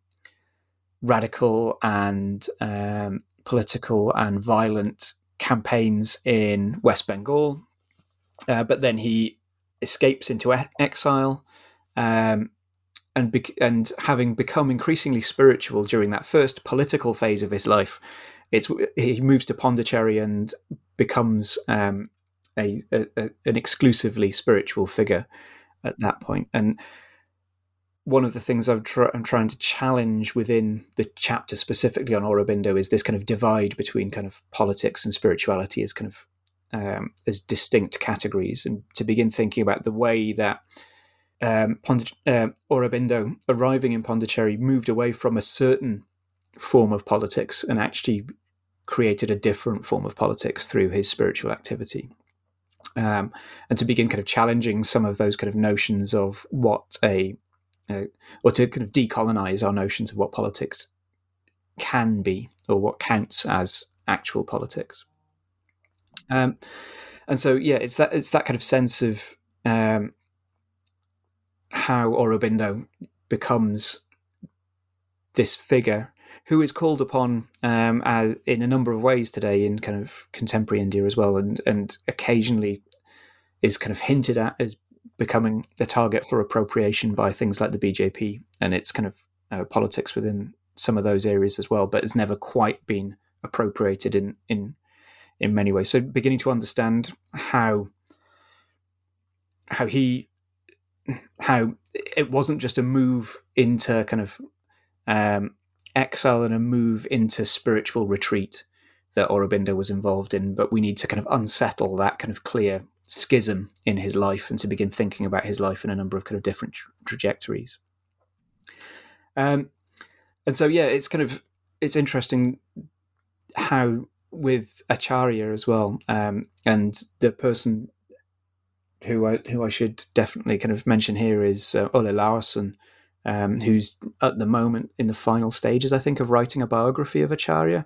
radical and um, political and violent campaigns in West Bengal. Uh, but then he escapes into exile. Um, and be- and having become increasingly spiritual during that first political phase of his life, it's he moves to Pondicherry and becomes um, a, a, a, an exclusively spiritual figure at that point. And one of the things I'm, tr- I'm, trying to challenge within the chapter specifically on Aurobindo is this kind of divide between kind of politics and spirituality as kind of um, as distinct categories, and to begin thinking about the way that um, uh, Aurobindo arriving in Pondicherry moved away from a certain form of politics and actually created a different form of politics through his spiritual activity. Um, and to begin kind of challenging some of those kind of notions of what a uh, or to kind of decolonize our notions of what politics can be or what counts as actual politics. Um, and so, yeah, it's that it's that kind of sense of um, how Aurobindo becomes this figure who is called upon um, as, in a number of ways today in kind of contemporary India as well, and and occasionally is kind of hinted at as becoming a target for appropriation by things like the BJP and its kind of uh, politics within some of those areas as well, but it's never quite been appropriated in in in many ways. So beginning to understand how how he how it wasn't just a move into kind of um, exile and a move into spiritual retreat that Aurobindo was involved in, but we need to kind of unsettle that kind of clear schism in his life and to begin thinking about his life in a number of kind of different tra- trajectories. Um, and so, yeah, it's kind of it's interesting how with Acharya as well, um, and the person who I who I should definitely kind of mention here is uh, Ole Laursen, um, who's at the moment in the final stages, I think, of writing a biography of Acharya,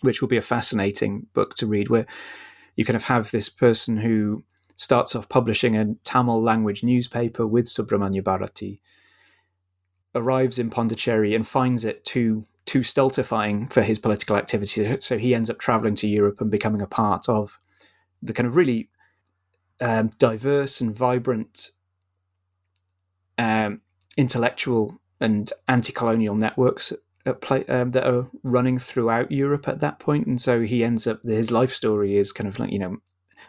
which will be a fascinating book to read, where you kind of have this person who starts off publishing a Tamil language newspaper with Subramanya Bharati, arrives in Pondicherry and finds it too too stultifying for his political activity. So he ends up traveling to Europe and becoming a part of the kind of really um, diverse and vibrant um, intellectual and anti-colonial networks play, um, that are running throughout Europe at that point, and so he ends up his life story is kind of like you know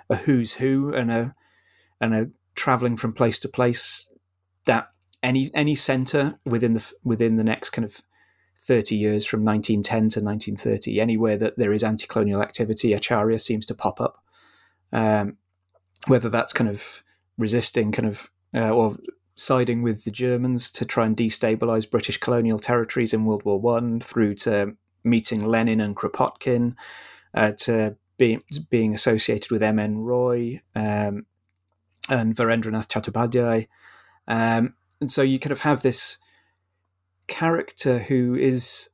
a who's who and a and a traveling from place to place that any any center within the within the next kind of 30 years from 1910 to 1930 anywhere that there is anti-colonial activity acharya seems to pop up. Um, whether that's kind of resisting kind of uh, or siding with the Germans to try and destabilize British colonial territories in World War One, through to meeting Lenin and Kropotkin, uh, to be, being associated with M.N. Roy um, and Virendranath Chattopadhyay. Um, and so you kind of have this character who is,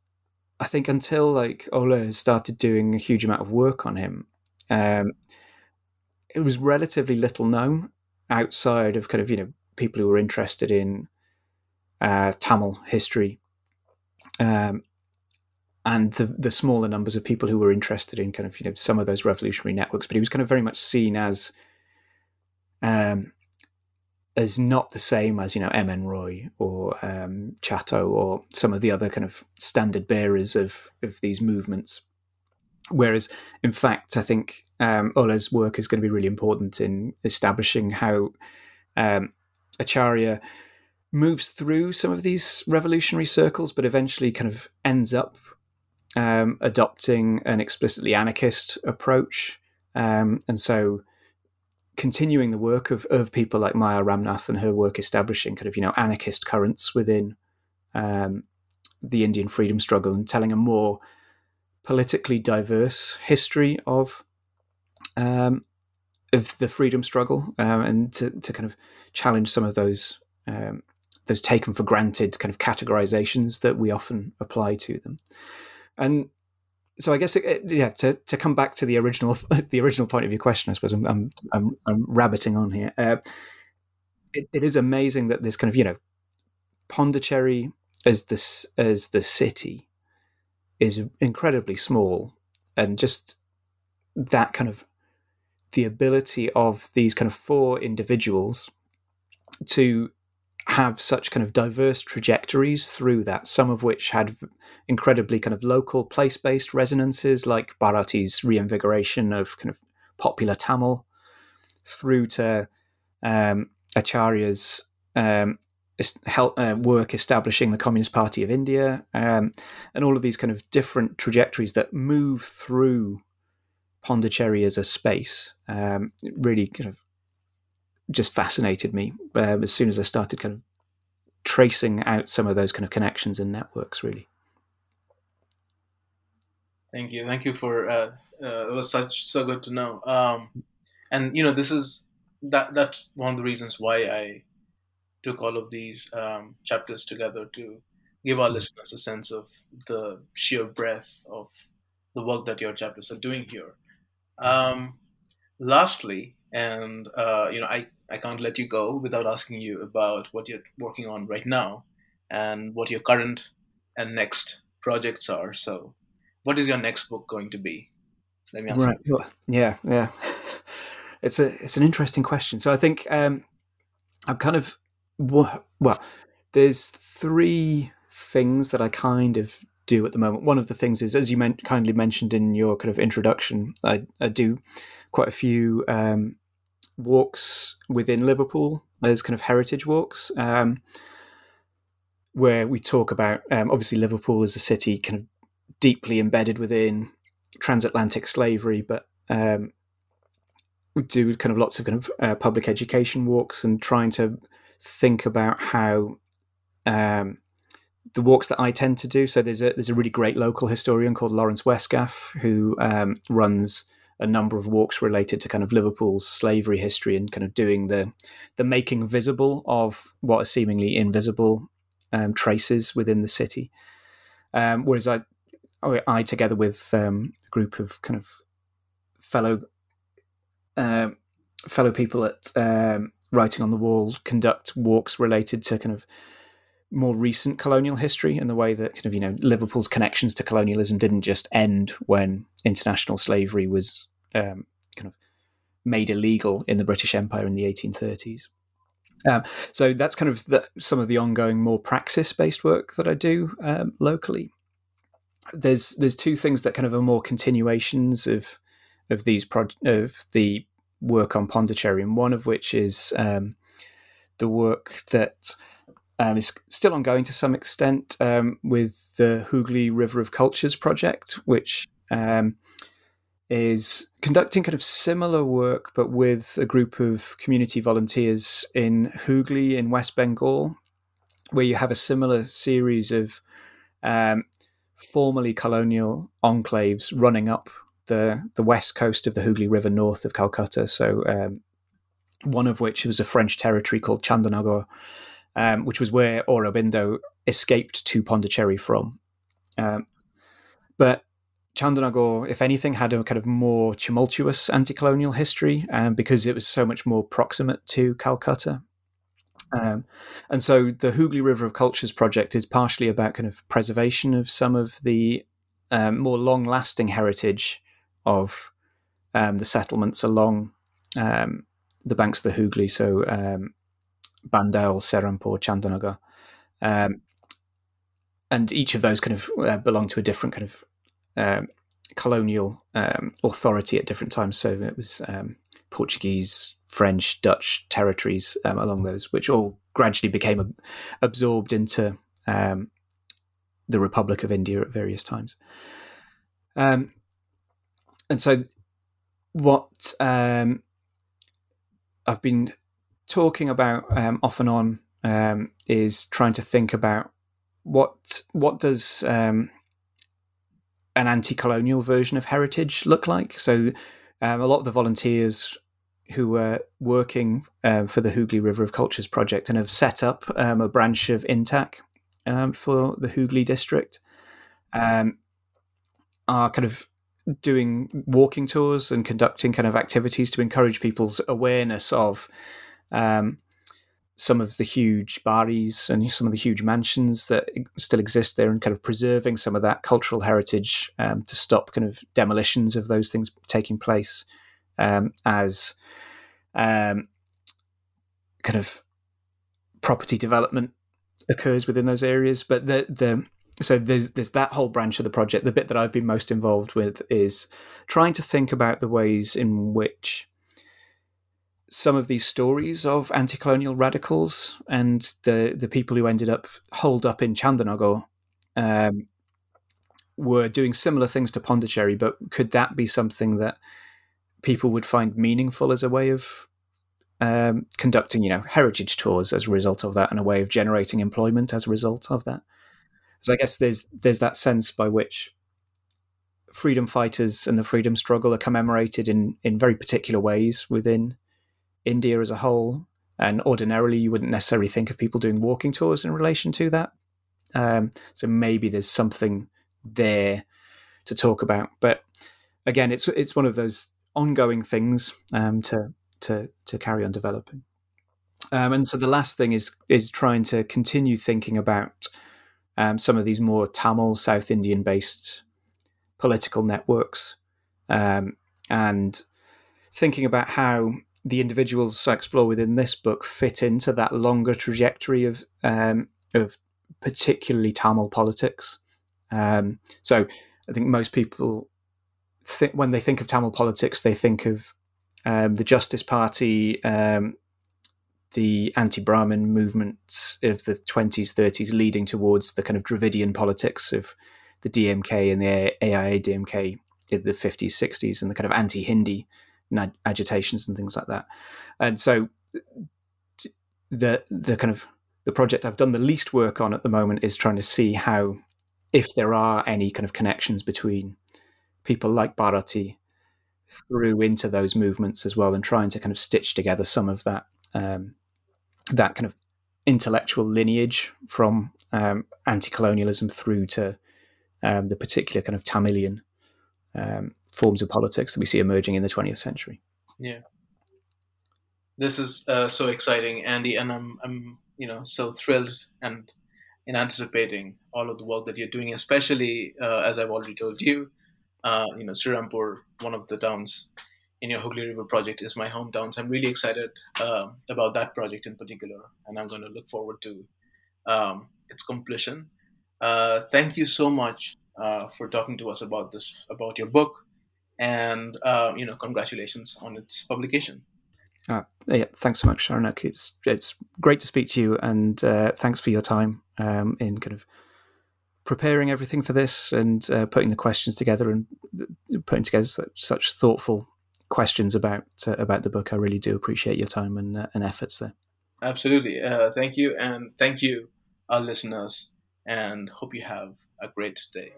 I think, until like Ole has started doing a huge amount of work on him, um, it was relatively little known outside of kind of you know people who were interested in uh, Tamil history, um, and the the smaller numbers of people who were interested in kind of you know some of those revolutionary networks. But he was kind of very much seen as um, as not the same as you know M.N. Roy or um, Chatto or some of the other kind of standard bearers of of these movements. Whereas, in fact, I think um, Ole's work is going to be really important in establishing how um, Acharya moves through some of these revolutionary circles, but eventually kind of ends up um, adopting an explicitly anarchist approach, um, and so continuing the work of, of people like Maia Ramnath and her work establishing kind of you know anarchist currents within um, the Indian freedom struggle and telling a more politically diverse history of um, of the freedom struggle um, and to, to kind of challenge some of those um, those taken for granted kind of categorizations that we often apply to them. And so I guess it, it, yeah to, to come back to the original [laughs] the original point of your question I suppose I'm I'm, I'm, I'm rabbiting on here. Uh, it, it is amazing that this kind of you know Pondicherry as this as the city is incredibly small and just that kind of the ability of these kind of four individuals to have such kind of diverse trajectories through that, some of which had incredibly kind of local place based resonances, like Bharati's reinvigoration of kind of popular Tamil, through to um, Acharya's um, help, uh, work establishing the Communist Party of India, um, and all of these kind of different trajectories that move through Pondicherry as a space. Um, really kind of just fascinated me uh, as soon as I started kind of tracing out some of those kind of connections and networks. Really. Thank you. Thank you for uh, uh, it was such so good to know. Um, and you know, this is that that's one of the reasons why I took all of these um, chapters together to give our listeners a sense of the sheer breadth of the work that your chapters are doing here. Um, lastly, and uh, you know, I, I can't let you go without asking you about what you're working on right now and what your current and next projects are. So, what is your next book going to be? Let me ask. Right. You. Yeah. Yeah. [laughs] It's a it's an interesting question. So I think um, I'm kind of well, there's three things that I kind of do at the moment. One of the things is, as you meant, kindly mentioned in your kind of introduction, I, I do quite a few um, walks within Liverpool as kind of heritage walks, um, where we talk about um, obviously Liverpool is a city kind of deeply embedded within transatlantic slavery, but um, we do kind of lots of kind of uh, public education walks and trying to think about how um, the walks that I tend to do. So there's a there's a really great local historian called Laurence Westgaph who um, runs a number of walks related to kind of Liverpool's slavery history and kind of doing the the making visible of what are seemingly invisible um, traces within the city. Um, whereas I, I together with um, a group of kind of fellow uh, fellow people at um, writing on the wall conduct walks related to kind of more recent colonial history and the way that kind of you know Liverpool's connections to colonialism didn't just end when international slavery was um, kind of made illegal in the British Empire in the 1830s. Um, so that's kind of the, some of the ongoing more praxis-based work that I do um, locally. There's there's two things that kind of are more continuations of of these pro- of the work on Pondicherry, and one of which is um, the work that um, is still ongoing to some extent um, with the Hooghly River of Cultures project, which um, is conducting kind of similar work, but with a group of community volunteers in Hooghly in West Bengal, where you have a similar series of um, formerly colonial enclaves running up the the west coast of the Hooghly River, north of Calcutta. So, um, one of which was a French territory called Chandernagor, um, which was where Aurobindo escaped to Pondicherry from. Um, but Chandernagor, if anything, had a kind of more tumultuous anti-colonial history um, because it was so much more proximate to Calcutta. Um, and so the Hooghly River of Cultures project is partially about kind of preservation of some of the um, more long-lasting heritage of um, the settlements along um, the banks of the Hooghly, so um, Bandel, Serampore, Chandernagor. Um, and each of those kind of uh, belong to a different kind of um, colonial um, authority at different times. So it was Portuguese, French, Dutch territories along those, which all gradually became absorbed into the Republic of India at various times. Um, and so, what um, I've been talking about um, off and on um, is trying to think about what what does um, an anti-colonial version of heritage look like. So, um, a lot of the volunteers who were working uh, for the Hooghly River of Cultures project and have set up um, a branch of INTACH um, for the Hooghly district um, are kind of doing walking tours and conducting kind of activities to encourage people's awareness of um, some of the huge baris and some of the huge mansions that still exist there and kind of preserving some of that cultural heritage um, to stop kind of demolitions of those things taking place um, as um, kind of property development occurs within those areas. But the the so there's there's that whole branch of the project. The bit that I've been most involved with is trying to think about the ways in which some of these stories of anti-colonial radicals and the the people who ended up holed up in Chandernagor um, were doing similar things to Pondicherry, but could that be something that people would find meaningful as a way of um, conducting, you know, heritage tours as a result of that, and a way of generating employment as a result of that. So I guess there's there's that sense by which freedom fighters and the freedom struggle are commemorated in in very particular ways within India as a whole. And ordinarily, you wouldn't necessarily think of people doing walking tours in relation to that. Um, so maybe there's something there to talk about. But again, it's it's one of those ongoing things um, to to to carry on developing. Um, and so the last thing is is trying to continue thinking about um, some of these more Tamil South Indian based political networks um, and thinking about how the individuals I explore within this book fit into that longer trajectory of um, of particularly Tamil politics. Um, so I think most people th- when they think of Tamil politics, they think of um, the Justice Party, um, the anti-Brahmin movements of the 20s, 30s, leading towards the kind of Dravidian politics of the DMK and the AIADMK in the 50s, 60s, and the kind of anti-Hindi agitations and things like that. And so the the kind of the project I've done the least work on at the moment is trying to see how, if there are any kind of connections between people like Bharati through into those movements as well, and trying to kind of stitch together some of that um, that kind of intellectual lineage from um, anti-colonialism through to um, the particular kind of Tamilian um, forms of politics that we see emerging in the 20th century. Yeah, this is uh, so exciting, Andy, and I'm I'm you know so thrilled and in anticipating all of the work that you're doing, especially uh, as I've already told you, uh, you know, Srirampur, one of the towns in your Hooghly River project, is my hometown. So I'm really excited uh, about that project in particular, and I'm going to look forward to um, its completion. Uh, thank you so much uh, for talking to us about this, about your book, and uh, you know, congratulations on its publication. Uh, yeah, thanks so much, Saronik. It's it's great to speak to you, and uh, thanks for your time um, in kind of preparing everything for this and uh, putting the questions together and putting together such, such thoughtful questions about uh, about the book. I really do appreciate your time and, uh, and efforts there. Absolutely, uh, thank you, and thank you, our listeners, and hope you have a great day.